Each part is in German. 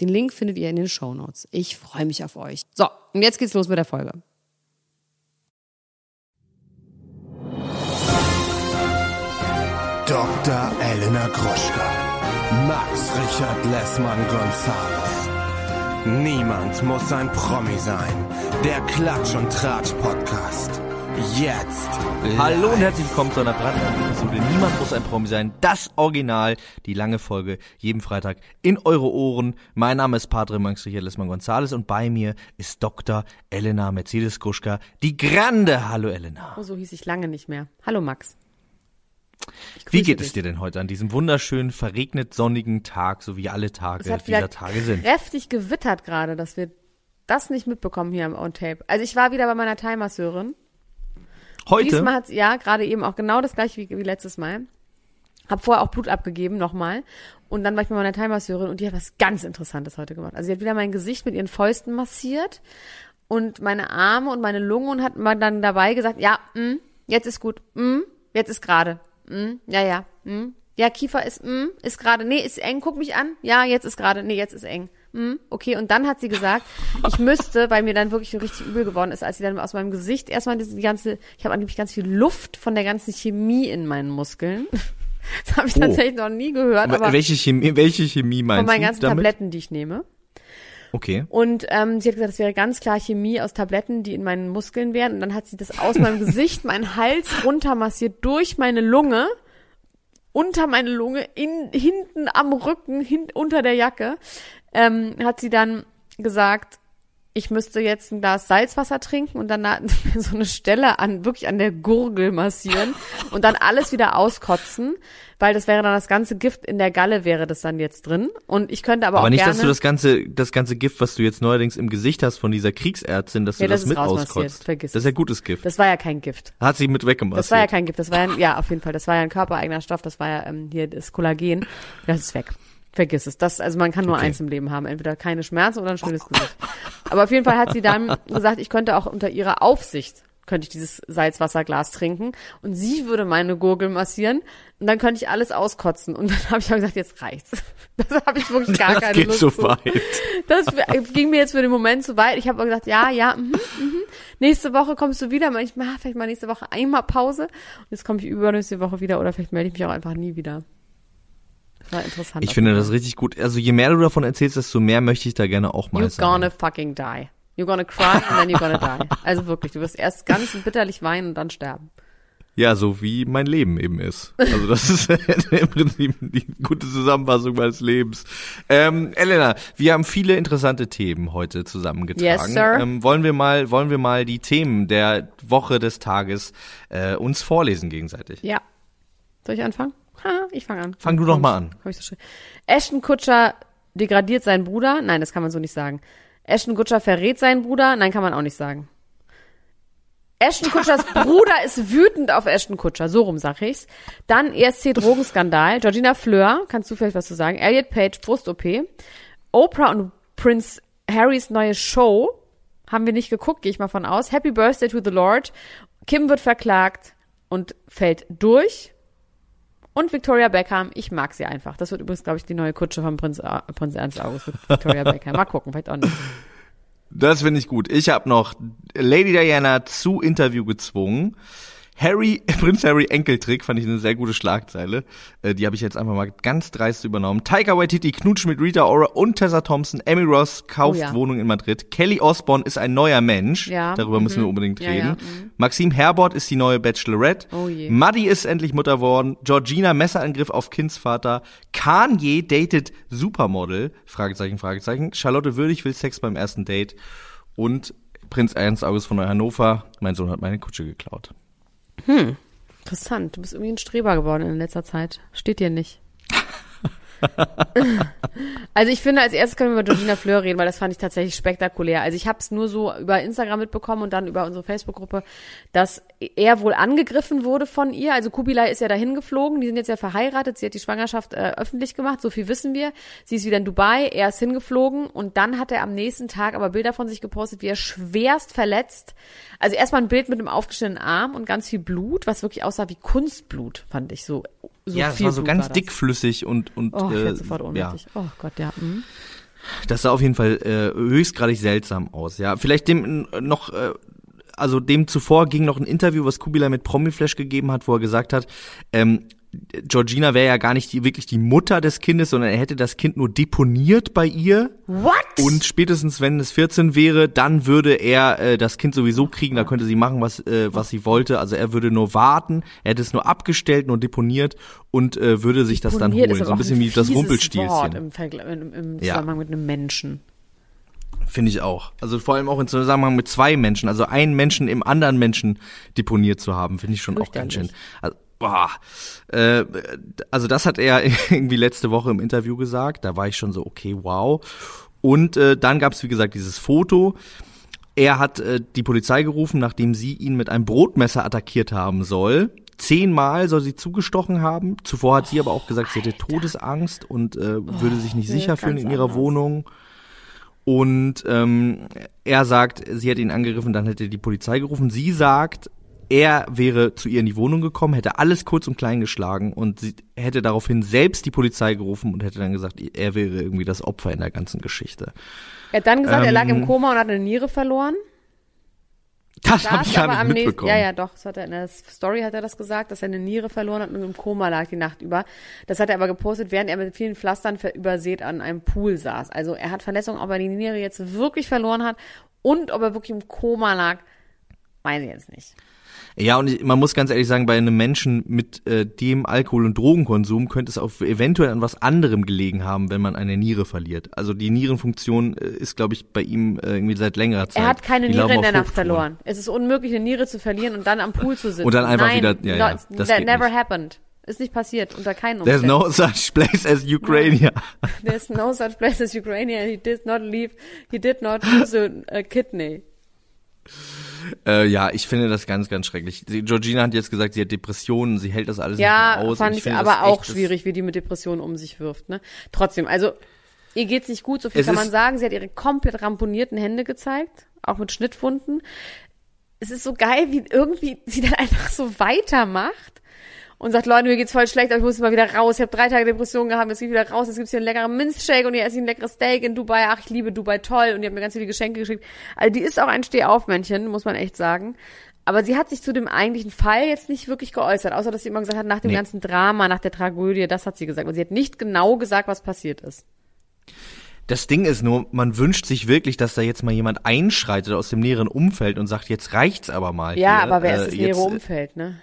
Den Link findet ihr in den Show Notes. Ich freue mich auf euch. So, und jetzt geht's los mit der Folge. Dr. Elena Gruschka. Max Richard Lessmann Gonzales. Niemand muss ein Promi sein. Der Klatsch und Tratsch Podcast. Jetzt. Hallo und herzlich willkommen zu einer brandneuen Episode. Niemand muss ein Promi sein. Das Original, die lange Folge, jeden Freitag in eure Ohren. Mein Name ist Padre Max Richard Lessmann Gonzales und bei mir ist Dr. Elena Mercedes Gruschka, die Grande. Hallo Elena. Oh, so hieß ich lange nicht mehr. Hallo Max. Wie geht dich. es dir denn heute an diesem wunderschönen, verregnet sonnigen Tag, so wie alle Tage dieser Tage sind? Kräftig gewittert gerade, dass wir das nicht mitbekommen hier am On-Tape. Also ich war wieder bei meiner Thai-Masseurin. Heute? Diesmal hat's, ja, gerade eben auch genau das gleiche wie, wie letztes Mal. Hab vorher auch Blut abgegeben, nochmal. Und dann war ich bei meiner Thai-Masseurin und die hat was ganz Interessantes heute gemacht. Also sie hat wieder mein Gesicht mit ihren Fäusten massiert und meine Arme und meine Lunge und hat mal dann dabei gesagt, ja, mh, jetzt ist gut, mh, jetzt ist gerade, mh, ja, ja, mh, ja, Kiefer ist, mh, ist gerade, nee, ist eng, guck mich an, ja, jetzt ist gerade, nee, jetzt ist eng hm, okay. Und dann hat sie gesagt, ich müsste, weil mir dann wirklich richtig übel geworden ist, als sie dann aus meinem Gesicht erstmal die ganze, ich habe angeblich ganz viel Luft von der ganzen Chemie in meinen Muskeln. Das habe ich oh. tatsächlich noch nie gehört. Aber welche Chemie, welche Chemie meinst du? Von meinen ganzen damit? Tabletten, die ich nehme. Okay. Und ähm, sie hat gesagt, das wäre ganz klar Chemie aus Tabletten, die in meinen Muskeln wären. Und dann hat sie das aus meinem Gesicht, meinen Hals runter massiert durch meine Lunge, unter meine Lunge, in, hinten am Rücken, hin, unter der Jacke ähm, hat sie dann gesagt, ich müsste jetzt ein Glas Salzwasser trinken und dann so eine Stelle an, wirklich an der Gurgel massieren und dann alles wieder auskotzen, weil das wäre dann das ganze Gift in der Galle wäre das dann jetzt drin und ich könnte aber, aber auch nicht, gerne, dass du das ganze, das ganze Gift, was du jetzt neuerdings im Gesicht hast von dieser Kriegsärztin, dass ja, du das, das mit auskotzt. Vergiss das ist ja gutes Gift. Das war ja kein Gift. Hat sie mit weggemacht. Das war ja kein Gift, das war ja, ja, auf jeden Fall, das war ja ein körpereigener Stoff, das war ja ähm, hier das Kollagen, das ist weg. Vergiss es. Das, also man kann nur okay. eins im Leben haben. Entweder keine Schmerzen oder ein schönes Gesicht. Aber auf jeden Fall hat sie dann gesagt, ich könnte auch unter ihrer Aufsicht könnte ich dieses Salzwasserglas trinken und sie würde meine Gurgel massieren und dann könnte ich alles auskotzen und dann habe ich auch gesagt, jetzt reicht's. Das habe ich wirklich gar das keine geht Lust so zu. weit. Das ging mir jetzt für den Moment zu weit. Ich habe gesagt, ja, ja, mh, mh. nächste Woche kommst du wieder. Ich mache vielleicht mal nächste Woche einmal Pause und jetzt komme ich übernächste Woche wieder oder vielleicht melde ich mich auch einfach nie wieder. War interessant. Ich finde das richtig gut. Also je mehr du davon erzählst, desto mehr möchte ich da gerne auch mal You're sagen. gonna fucking die. You're gonna cry and then you're gonna die. Also wirklich, du wirst erst ganz bitterlich weinen und dann sterben. Ja, so wie mein Leben eben ist. Also das ist im Prinzip die gute Zusammenfassung meines Lebens. Ähm, Elena, wir haben viele interessante Themen heute zusammengetragen. Yes, sir. Ähm, wollen wir mal, wollen wir mal die Themen der Woche des Tages äh, uns vorlesen gegenseitig? Ja. Soll ich anfangen? Ha, ich fange an. Fang du doch mal an. Hab ich so Ashton Kutscher degradiert seinen Bruder. Nein, das kann man so nicht sagen. Ashton Kutscher verrät seinen Bruder. Nein, kann man auch nicht sagen. Ashton Kutschers Bruder ist wütend auf Ashton Kutscher. So rum sag ich's. Dann ESC-Drogenskandal. Georgina Fleur, kannst du vielleicht was zu sagen? Elliot Page, Brust-OP. Oprah und Prince Harrys neue Show. Haben wir nicht geguckt, gehe ich mal von aus. Happy Birthday to the Lord. Kim wird verklagt und fällt durch. Und Victoria Beckham, ich mag sie einfach. Das wird übrigens, glaube ich, die neue Kutsche von Prinz, Prinz Ernst August, Victoria Beckham. Mal gucken, vielleicht auch nicht. Das finde ich gut. Ich habe noch Lady Diana zu Interview gezwungen. Harry, Prinz Harry Enkeltrick fand ich eine sehr gute Schlagzeile. Äh, die habe ich jetzt einfach mal ganz dreist übernommen. Taika Waititi knutscht mit Rita Ora und Tessa Thompson. Emmy Ross kauft oh ja. Wohnung in Madrid. Kelly Osborne ist ein neuer Mensch. Ja. Darüber mhm. müssen wir unbedingt reden. Ja, ja. Mhm. Maxim Herbert ist die neue Bachelorette. Oh je. Maddie ist endlich Mutter worden. Georgina Messerangriff auf Kindsvater. Kanye datet Supermodel. Fragezeichen, Fragezeichen. Charlotte Würdig will Sex beim ersten Date. Und Prinz Ernst August von Hannover. Mein Sohn hat meine Kutsche geklaut. Interessant. Du bist irgendwie ein Streber geworden in letzter Zeit. Steht dir nicht. also ich finde, als erstes können wir über Georgina Fleur reden, weil das fand ich tatsächlich spektakulär. Also ich habe es nur so über Instagram mitbekommen und dann über unsere Facebook-Gruppe, dass er wohl angegriffen wurde von ihr. Also Kubilai ist ja dahin geflogen, die sind jetzt ja verheiratet, sie hat die Schwangerschaft äh, öffentlich gemacht, so viel wissen wir. Sie ist wieder in Dubai, er ist hingeflogen und dann hat er am nächsten Tag aber Bilder von sich gepostet, wie er schwerst verletzt. Also erstmal ein Bild mit einem aufgeschnittenen Arm und ganz viel Blut, was wirklich aussah wie Kunstblut, fand ich so. So ja, es war so Blut ganz das. dickflüssig und und Oh, ich äh, sofort ja, ohnmächtig. Oh Gott, ja. Mhm. das sah auf jeden Fall äh, höchstgradig seltsam aus. Ja, vielleicht dem noch äh, also dem zuvor ging noch ein Interview, was Kubilai mit Promiflash gegeben hat, wo er gesagt hat, ähm, Georgina wäre ja gar nicht die, wirklich die Mutter des Kindes, sondern er hätte das Kind nur deponiert bei ihr. What? Und spätestens, wenn es 14 wäre, dann würde er äh, das Kind sowieso kriegen, da könnte sie machen, was, äh, was sie wollte. Also er würde nur warten, er hätte es nur abgestellt, nur deponiert und äh, würde sich das dann Deponiert holen. So ein bisschen wie das Rumpelstilzchen. im, Vergl- im, im Ja. Zusammenhang mit einem Menschen. Finde ich auch. Also vor allem auch im Zusammenhang mit zwei Menschen, also einen Menschen im anderen Menschen deponiert zu haben, finde ich schon auch ganz schön. Also, boah. Äh, also das hat er irgendwie letzte Woche im Interview gesagt. Da war ich schon so, okay, wow. Und äh, dann gab es, wie gesagt, dieses Foto. Er hat äh, die Polizei gerufen, nachdem sie ihn mit einem Brotmesser attackiert haben soll. Zehnmal soll sie zugestochen haben. Zuvor hat sie aber auch gesagt, sie hätte Todesangst und äh, würde sich nicht nee, sicher fühlen in ihrer anders. Wohnung. Und ähm, er sagt, sie hätte ihn angegriffen, dann hätte die Polizei gerufen. Sie sagt, er wäre zu ihr in die Wohnung gekommen, hätte alles kurz und klein geschlagen und sie hätte daraufhin selbst die Polizei gerufen und hätte dann gesagt, er wäre irgendwie das Opfer in der ganzen Geschichte. Er hat dann gesagt, er lag im Ähm, Koma und hat eine Niere verloren. Das habe ich gar aber nicht am nächsten, mitbekommen. ja, ja, doch, das hat er in der Story hat er das gesagt, dass er eine Niere verloren hat und im Koma lag die Nacht über. Das hat er aber gepostet, während er mit vielen Pflastern übersät an einem Pool saß. Also er hat Verletzungen, ob er die Niere jetzt wirklich verloren hat und ob er wirklich im Koma lag, weiß ich jetzt nicht. Ja, und ich, man muss ganz ehrlich sagen, bei einem Menschen mit äh, dem Alkohol- und Drogenkonsum könnte es auch eventuell an was anderem gelegen haben, wenn man eine Niere verliert. Also die Nierenfunktion äh, ist, glaube ich, bei ihm äh, irgendwie seit längerer Zeit. Er hat keine Die Niere in der Nacht verloren. Es ist unmöglich, eine Niere zu verlieren und dann am Pool zu sitzen. Und dann einfach Nein, wieder- ja, ja, no, das that never nicht. happened. Ist nicht passiert, unter keinen There's Umständen. no such place as Ukraine. There's no such place as Ukraine. He did not leave. He did not lose a, a kidney. Äh, ja, ich finde das ganz, ganz schrecklich. Sie, Georgina hat jetzt gesagt, sie hat Depressionen, sie hält das alles Ja, nicht mehr aus. fand Und ich, finde aber auch schwierig, wie die mit Depressionen um sich wirft. Ne? Trotzdem, also ihr geht's nicht gut, so viel Es kann man sagen. Sie hat ihre komplett ramponierten Hände gezeigt, auch mit Schnittwunden. Es ist so geil, wie irgendwie sie dann einfach so weitermacht und sagt, Leute, mir geht's voll schlecht, aber ich muss mal wieder raus. Ich habe drei Tage Depression gehabt, jetzt gehe ich wieder raus, jetzt gibt's hier einen leckeren Minzshake und hier esse ich ein leckeres Steak in Dubai. Ach, ich liebe Dubai, toll. Und die hat mir ganz viele Geschenke geschickt. Also die ist auch ein Stehaufmännchen, muss man echt sagen. Aber sie hat sich zu dem eigentlichen Fall jetzt nicht wirklich geäußert, außer dass sie immer gesagt hat, nach dem Nee. ganzen Drama, nach der Tragödie, das hat sie gesagt. Und sie hat nicht genau gesagt, was passiert ist. Das Ding ist nur, man wünscht sich wirklich, dass da jetzt mal jemand einschreitet aus dem näheren Umfeld und sagt, jetzt reicht's aber mal. Ja, hier. aber wer Äh, ist das jetzt, nähere Umfeld, ne?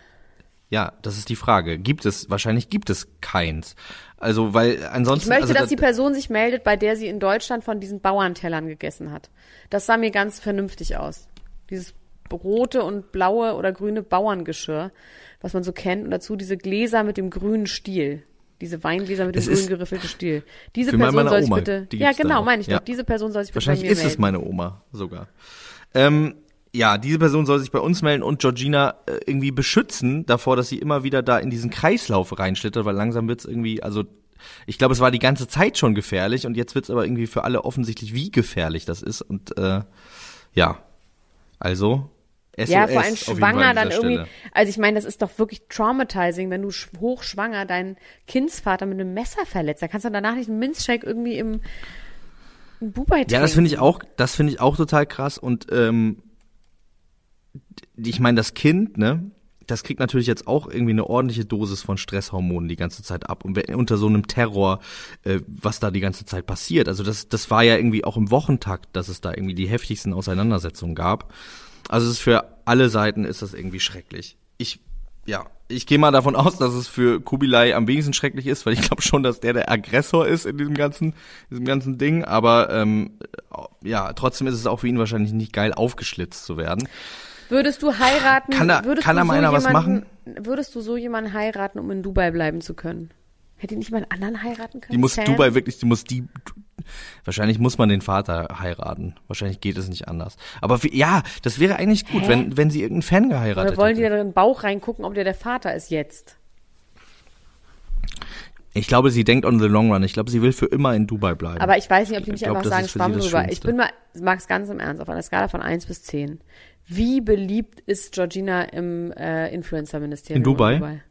Ja, das ist die Frage. Gibt es, wahrscheinlich gibt es keins. Also, weil Ich ansonsten. möchte, also, dass da- die Person sich meldet, bei der sie in Deutschland von diesen Bauerntellern gegessen hat. Das sah mir ganz vernünftig aus. Dieses rote und blaue oder grüne Bauerngeschirr, was man so kennt, und dazu diese Gläser mit dem grünen Stiel. Diese Weingläser mit dem Es grünen geriffelten Stiel. Diese für meine Person soll sich Oma, bitte. Ja, genau, meine ich Ja. doch. Diese Person soll sich bitte Wahrscheinlich ist es melden. meine Oma sogar. Ähm, ja, diese Person soll sich bei uns melden und Georgina äh, irgendwie beschützen davor, dass sie immer wieder da in diesen Kreislauf reinschlittert, weil langsam wird's irgendwie, also ich glaube, es war die ganze Zeit schon gefährlich und jetzt wird's aber irgendwie für alle offensichtlich, wie gefährlich das ist und äh, ja, also SOS Ja, vor allem schwanger an dann irgendwie. Stelle. Also ich meine, das ist doch wirklich traumatizing, wenn du sch- hochschwanger deinen Kindsvater mit einem Messer verletzt. Da kannst du danach nicht einen Minzshake irgendwie im, im Bubai trinken. Ja, das finde ich auch, das finde ich auch total krass und ähm, ich meine, das Kind, ne, das kriegt natürlich jetzt auch irgendwie eine ordentliche Dosis von Stresshormonen die ganze Zeit ab und unter so einem Terror, äh, was da die ganze Zeit passiert. Also das, das war ja irgendwie auch im Wochentakt, dass es da irgendwie die heftigsten Auseinandersetzungen gab. Also es ist für alle Seiten ist das irgendwie schrecklich. Ich ja, ich gehe mal davon aus, dass es für Kubilai am wenigsten schrecklich ist, weil ich glaube schon, dass der der Aggressor ist in diesem ganzen, diesem ganzen Ding. Aber ähm, ja, trotzdem ist es auch für ihn wahrscheinlich nicht geil, aufgeschlitzt zu werden. Würdest du heiraten? Kann da- würdest kann du da mal einer was jemanden, Würdest du so jemanden heiraten, um in Dubai bleiben zu können? Hätte nicht jemand anderen heiraten können? Die muss Sam? Dubai wirklich, die muss die, wahrscheinlich muss man den Vater heiraten. Wahrscheinlich geht es nicht anders. Aber wie, ja, das wäre eigentlich gut, Hä? wenn, wenn sie irgendeinen Fan geheiratet Oder wollen die hätte. da in den Bauch reingucken, ob der der Vater ist jetzt? Ich glaube, sie denkt on the long run. Ich glaube, sie will für immer in Dubai bleiben. Aber ich weiß nicht, ob die Ich nicht glaub, einfach sagen, schwamm drüber. Ich bin mal, Max ganz im Ernst, auf einer Skala von 1 bis 10. Wie beliebt ist Georgina im äh, Influencer-Ministerium? In Dubai?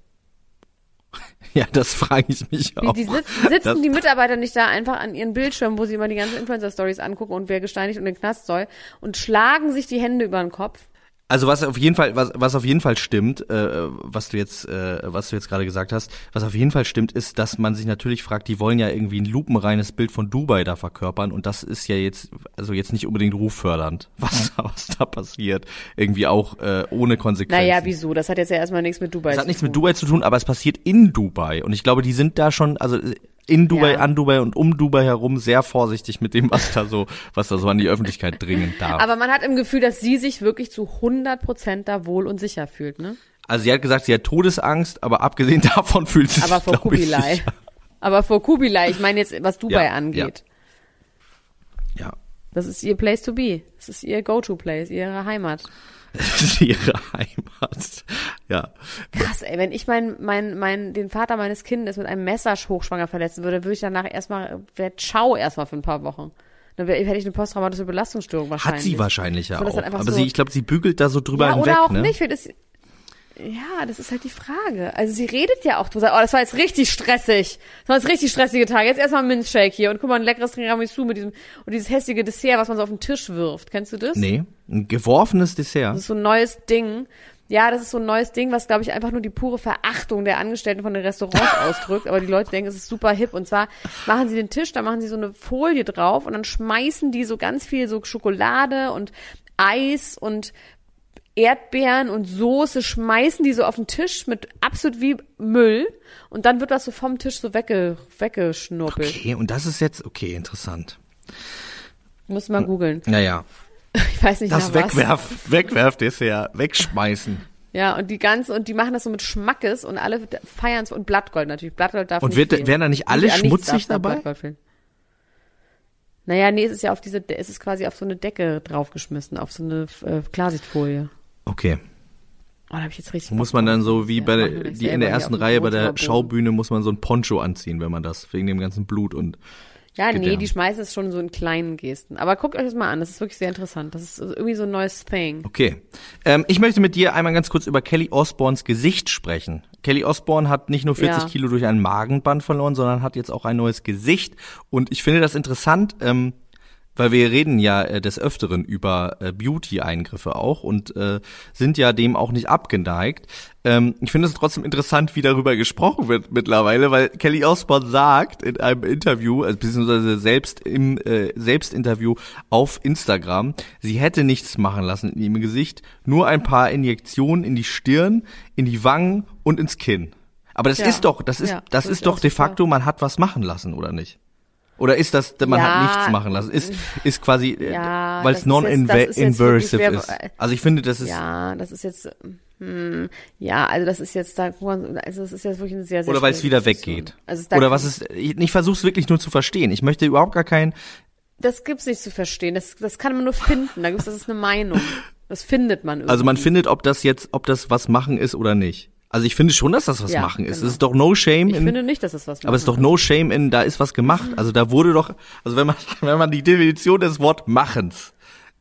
ja, das frage ich mich Die, auch. die sitzen, sitzen Das- die Mitarbeiter nicht da einfach an ihren Bildschirmen, wo sie immer die ganzen Influencer-Stories angucken und wer gesteinigt und in den Knast soll und schlagen sich die Hände über den Kopf? Also was auf jeden Fall, was, was auf jeden Fall stimmt, äh, was du jetzt, äh, was du jetzt gerade gesagt hast, was auf jeden Fall stimmt, ist, dass man sich natürlich fragt, die wollen ja irgendwie ein lupenreines Bild von Dubai da verkörpern und das ist ja jetzt, also jetzt nicht unbedingt ruffördernd, was, da- was da passiert, irgendwie auch äh, ohne Konsequenzen. Naja, wieso? Das hat jetzt ja erstmal nichts mit Dubai Es zu hat nichts tun. mit Dubai zu tun, aber es passiert in Dubai und ich glaube, die sind da schon, also in Dubai, Ja. an Dubai und um Dubai herum sehr vorsichtig mit dem, was da so, was da so an die Öffentlichkeit dringen darf. Aber man hat im Gefühl, dass sie sich wirklich zu 100 Prozent da wohl und sicher fühlt, ne? Also sie hat gesagt, sie hat Todesangst, aber abgesehen davon fühlt sie Aber sich, vor glaub ich, Kubilai. Aber vor Kubilai, ich meine jetzt, was Dubai Ja, angeht. Ja. Das ist ihr Place to be. Das ist ihr Go-to-Place, ihre Heimat. Das ist ihre Heimat. Ja. Krass, ey, wenn ich mein, mein, mein, den Vater meines Kindes mit einem Messer hochschwanger verletzen würde, würde ich danach erstmal, wäre ciao erstmal für ein paar Wochen. Dann hätte ich eine posttraumatische Belastungsstörung wahrscheinlich. Hat sie wahrscheinlich ja auch. halt Aber so- sie, ich glaube, sie bügelt da so drüber Ja, hinweg, oder auch ne? nicht. Vielleicht ist, ja, das ist halt die Frage. Also sie redet ja auch, du sagst, oh, das war jetzt richtig stressig. Das war jetzt richtig stressige Tage. Jetzt erstmal ein Minzshake hier und guck mal, ein leckeres Tiramisu mit diesem, und dieses hässliche Dessert, was man so auf den Tisch wirft. Kennst du das? Nee, ein geworfenes Dessert. Das ist so ein neues Ding. Ja, das ist so ein neues Ding, was, glaube ich, einfach nur die pure Verachtung der Angestellten von den Restaurants ausdrückt. Aber die Leute denken, es ist super hip. Und zwar machen sie den Tisch, da machen sie so eine Folie drauf und dann schmeißen die so ganz viel so Schokolade und Eis und Erdbeeren und Soße, schmeißen die so auf den Tisch mit absolut wie Müll. Und dann wird das so vom Tisch so wegge weggeschnuppelt. Okay, und das ist jetzt, okay, interessant. Muss mal googeln. Naja, Ich weiß nicht das nach was. Wegwerf, Wegwerfdessert, wegschmeißen. Ja, und die ganze, und die machen das so mit Schmackes und alle feiern es und Blattgold natürlich. Blattgold darf Und nicht wird- fehlen. werden da nicht alle an nichts schmutzig dabei? Naja, nee, es ist ja auf diese, es ist quasi auf so eine Decke draufgeschmissen, auf so eine äh, Klarsichtfolie. Okay. Oh, da hab ich jetzt richtig Muss man dann so wie bei der, die in der ersten Reihe bei der. Schaubühne muss man so ein Poncho anziehen, wenn man das, wegen dem ganzen Blut und Ja, nee, Gedärm. die schmeißen es schon so in kleinen Gesten. Aber guckt euch das mal an, das ist wirklich sehr interessant. Das ist irgendwie so ein neues Thing. Okay. Ähm, ich möchte mit dir einmal ganz kurz über Kelly Osborns Gesicht sprechen. Kelly Osborne hat nicht nur 40 Ja. Kilo durch ein Magenband verloren, sondern hat jetzt auch ein neues Gesicht. Und ich finde das interessant, ähm, weil wir reden ja äh, des Öfteren über äh, Beauty-Eingriffe auch und äh, sind ja dem auch nicht abgeneigt. Ähm, ich finde es trotzdem interessant, wie darüber gesprochen wird mittlerweile, weil Kelly Osbourne sagt in einem Interview, also beziehungsweise selbst im äh, Selbstinterview auf Instagram, sie hätte nichts machen lassen in ihrem Gesicht, nur ein paar Injektionen in die Stirn, in die Wangen und ins Kinn. Aber das Ja. ist doch, das ist, Ja, das ist doch de facto, man hat was machen lassen, oder nicht? Oder ist das, man Ja, hat nichts machen lassen? Ist, ist quasi, äh, Ja, weil es ist ist non-inversive wirklich ist. schwer- Also ich finde, das ist, Ja, das ist jetzt, hm, ja, also das ist jetzt da, also das ist jetzt wirklich eine sehr, sehr oder weil es wieder Diskussion. weggeht. Also Oder was ist, ich, ich versuche es wirklich nur zu verstehen. Ich möchte überhaupt gar kein, Das gibt's nicht zu verstehen. Das, das kann man nur finden. Da gibt's, das ist eine Meinung. Das findet man irgendwie. also man findet, ob das jetzt, ob das was machen ist oder nicht. Also ich finde schon, dass das was Ja, machen ist. genau. Es ist doch no shame ich in, finde nicht, dass das was aber es ist doch machen no shame in, da ist was gemacht. Also da wurde doch, also wenn man, wenn man die Definition des Wort machens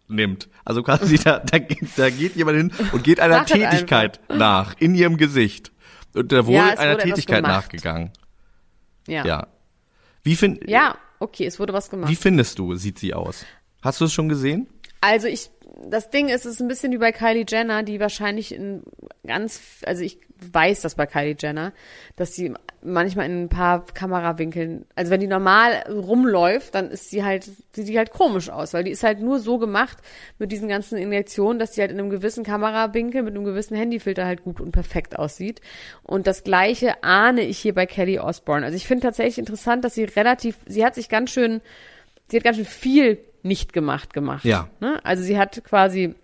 nimmt, also quasi da, da, geht, da geht jemand hin und geht einer Mach es Tätigkeit nach in ihrem Gesicht. Und da wurde Ja, einer wurde Tätigkeit nachgegangen. Ja. ja. Ja. Wie, find, Ja, okay, es wurde was gemacht. wie findest du, sieht sie aus? Hast du es schon gesehen? Also ich, das Ding ist, es ist ein bisschen wie bei Kylie Jenner, die wahrscheinlich in ganz, also ich weiß das bei Kylie Jenner, dass sie manchmal in ein paar Kamerawinkeln, also wenn die normal rumläuft, dann ist sie halt, sieht die halt komisch aus, weil die ist halt nur so gemacht mit diesen ganzen Injektionen, dass sie halt in einem gewissen Kamerawinkel mit einem gewissen Handyfilter halt gut und perfekt aussieht. Und das Gleiche ahne ich hier bei Kelly Osbourne. Also ich finde tatsächlich interessant, dass sie relativ, sie hat sich ganz schön, sie hat ganz schön viel nicht gemacht gemacht. Ja. Ne? Also sie hat quasi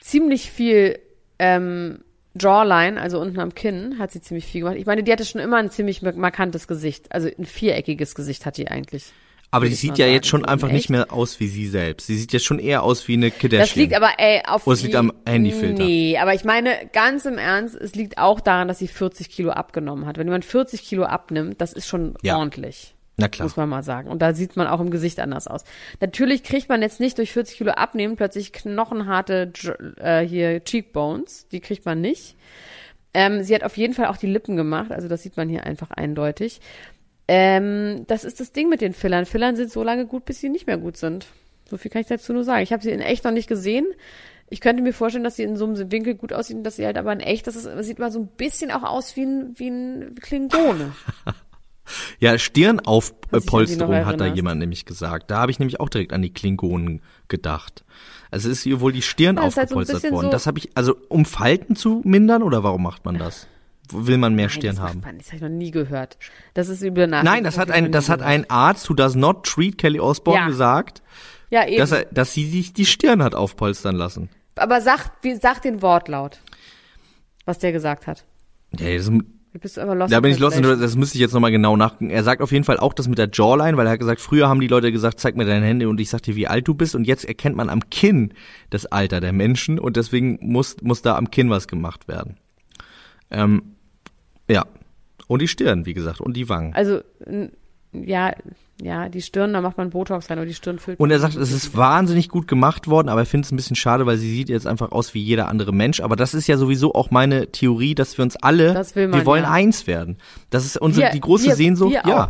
ziemlich viel ähm, Jawline, also unten am Kinn, hat sie ziemlich viel gemacht. Ich meine, die hatte schon immer ein ziemlich markantes Gesicht. Also ein viereckiges Gesicht hat die eigentlich. Aber die sieht ja jetzt schon einfach nicht mehr aus wie sie selbst. Sie sieht jetzt schon eher aus wie eine Kardashian. Das liegt aber, ey, auf Oder es liegt am Handyfilter. Nee, aber ich meine, ganz im Ernst, es liegt auch daran, dass sie 40 Kilo abgenommen hat. Wenn jemand 40 Kilo abnimmt, das ist schon Ja. ordentlich. Na klar. Muss man mal sagen. Und da sieht man auch im Gesicht anders aus. Natürlich kriegt man jetzt nicht durch 40 Kilo abnehmen plötzlich knochenharte äh, hier Cheekbones. Die kriegt man nicht. Ähm, sie hat auf jeden Fall auch die Lippen gemacht. Also das sieht man hier einfach eindeutig. Ähm, das ist das Ding mit den Fillern. Fillern sind so lange gut, bis sie nicht mehr gut sind. So viel kann ich dazu nur sagen. Ich habe sie in echt noch nicht gesehen. Ich könnte mir vorstellen, dass sie in so einem Winkel gut aussieht, und dass sie halt aber in echt, das, ist, das sieht mal so ein bisschen auch aus wie ein, wie ein Klingone. Ja, Stirnaufpolsterung noch hat da jemand nämlich gesagt. Da habe ich nämlich auch direkt an die Klingonen gedacht. Also ist ihr wohl die Ja, Stirn ist halt so aufgepolstert worden. so- Das habe ich, also um Falten zu mindern oder warum macht man das? Will man mehr Nein, Stirn das haben? man. Das habe ich noch nie gehört. Das ist übel nach. Nein, das hat ein, das hat ein Arzt, who does not treat Kelly Osbourne Ja. gesagt, Ja, eben. dass er, dass sie sich die Stirn hat aufpolstern lassen. aber sag, wie, sag den Wortlaut. Was der gesagt hat. Ja, das, Du bist aber lost. da in bin ich los, translation. das müsste ich jetzt nochmal genau nachgucken. Er sagt auf jeden Fall auch das mit der Jawline, weil er hat gesagt, früher haben die Leute gesagt, zeig mir deine Hände und ich sag dir, wie alt du bist und jetzt erkennt man am Kinn das Alter der Menschen und deswegen muss, muss da am Kinn was gemacht werden. Ähm, ja. Und die Stirn, wie gesagt, und die Wangen. Also, ja, ja, die Stirn, da macht man Botox rein, aber die Stirn füllt. Und er sagt, es ist wahnsinnig gut gemacht worden, aber er findet es ein bisschen schade, weil sie sieht jetzt einfach aus wie jeder andere Mensch. Aber das ist ja sowieso auch meine Theorie, dass wir uns alle, man, wir wollen ja. eins werden. Das ist unsere, Wir- die große wir- Sehnsucht. ja. auch.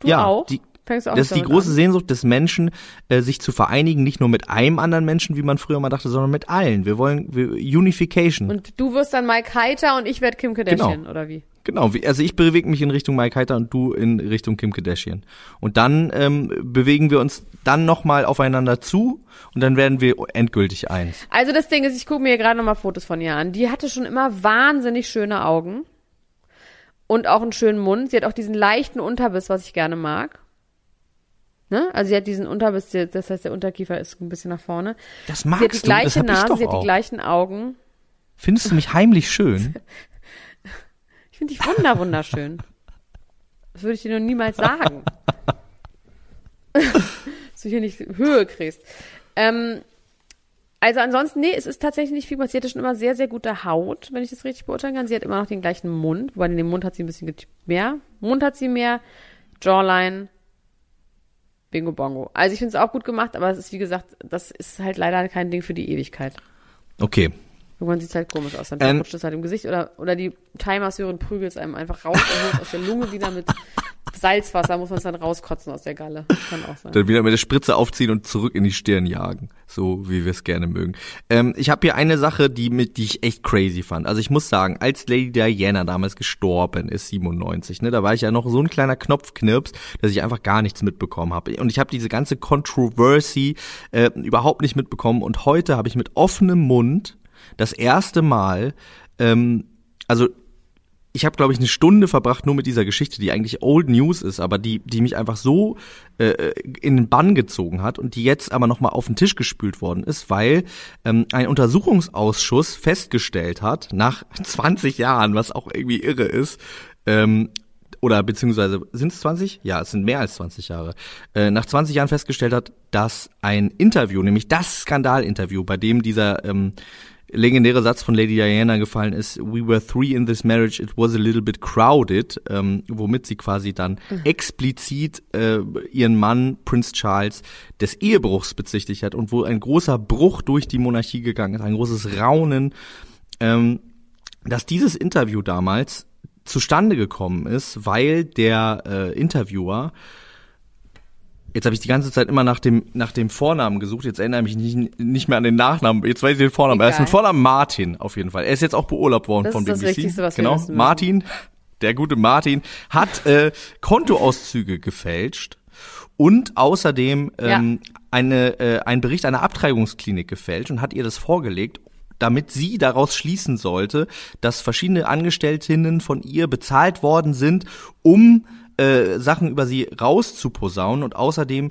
Du ja, auch? Die, Fängst du auch das ist die große an? Sehnsucht des Menschen, äh, sich zu vereinigen, nicht nur mit einem anderen Menschen, wie man früher mal dachte, sondern mit allen. Wir wollen wir, Unification. Und du wirst dann Mike Heiter und ich werde Kim Kardashian, Genau. oder wie? Genau, also ich bewege mich in Richtung Mike Heiter und du in Richtung Kim Kardashian. Und dann ähm, bewegen wir uns dann nochmal aufeinander zu und dann werden wir endgültig eins. Also das Ding ist, ich gucke mir hier gerade nochmal Fotos von ihr an. Die hatte schon immer wahnsinnig schöne Augen. Und auch einen schönen Mund. Sie hat auch diesen leichten Unterbiss, was ich gerne mag. Ne? Also sie hat diesen Unterbiss, das heißt, der Unterkiefer ist ein bisschen nach vorne. Das Sie hat die magst du, das gleiche hab ich Nase, doch sie hat die auch. gleichen Augen. Findest du mich heimlich schön? Ich finde dich wunder wunderschön. Das würde ich dir noch niemals sagen. Dass du hier nicht Höhe kriegst. Ähm, also ansonsten, nee, es ist tatsächlich nicht viel. Sie hatte schon immer sehr, sehr gute Haut, wenn ich das richtig beurteilen kann. Sie hat immer noch den gleichen Mund, wobei in dem Mund hat sie ein bisschen mehr. Mund hat sie mehr, Jawline, Bingo Bongo. Also ich finde es auch gut gemacht, aber es ist, wie gesagt, das ist halt leider kein Ding für die Ewigkeit. Okay. Irgendwann sieht es halt komisch aus. Dann Ähm, rutscht es halt im Gesicht oder, oder die Thai-Masseurin prügelt es einem einfach raus und holt aus der Lunge wieder mit Salzwasser, muss man es dann rauskotzen aus der Galle. Kann auch sein. Dann wieder mit der Spritze aufziehen und zurück in die Stirn jagen. So wie wir es gerne mögen. Ähm, ich habe hier eine Sache, die, mit, die ich echt crazy fand. Also ich muss sagen, als Lady Diana damals gestorben ist, 97, ne, da war ich ja noch so ein kleiner Knopfknirps, dass ich einfach gar nichts mitbekommen habe. Und ich habe diese ganze Controversy äh, überhaupt nicht mitbekommen. Und heute habe ich mit offenem Mund das erste Mal, ähm, also ich habe, glaube ich, eine Stunde verbracht nur mit dieser Geschichte, die eigentlich Old News ist, aber die, die mich einfach so äh, in den Bann gezogen hat und die jetzt aber nochmal auf den Tisch gespült worden ist, weil ähm, ein Untersuchungsausschuss festgestellt hat, nach 20 Jahren, was auch irgendwie irre ist, ähm, oder beziehungsweise sind es 20? Ja, es sind mehr als 20 Jahre. Äh, nach 20 Jahren festgestellt hat, dass ein Interview, nämlich das Skandalinterview, bei dem dieser ähm, legendäre Satz von Lady Diana gefallen ist, we were three in this marriage, it was a little bit crowded, ähm, womit sie quasi dann explizit äh, ihren Mann, Prince Charles, des Ehebruchs bezichtigt hat und wo ein großer Bruch durch die Monarchie gegangen ist, ein großes Raunen, ähm, dass dieses Interview damals zustande gekommen ist, weil der äh, Interviewer Jetzt habe ich die ganze Zeit immer nach dem nach dem Vornamen gesucht. Jetzt erinnere ich mich nicht, nicht mehr an den Nachnamen. Jetzt weiß ich den Vornamen. Er ist Egal. mit Vornamen Martin auf jeden Fall. Er ist jetzt auch beurlaubt worden Das von ist das BBC. Wichtigste, was wir genau. müssen. Martin, der gute Martin, hat äh, Kontoauszüge gefälscht und außerdem ähm, eine äh, einen Bericht einer Abtreibungsklinik gefälscht und hat ihr das vorgelegt damit sie daraus schließen sollte, dass verschiedene Angestelltinnen von ihr bezahlt worden sind, um äh, Sachen über sie rauszuposaunen und außerdem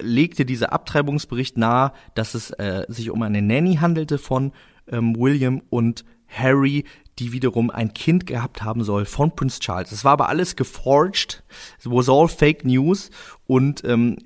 legte dieser Abtreibungsbericht nahe, dass es äh, sich um eine Nanny handelte von ähm, William und Harry, die wiederum ein Kind gehabt haben soll von Prince Charles. Es war aber alles geforged, it was all fake news und ähm,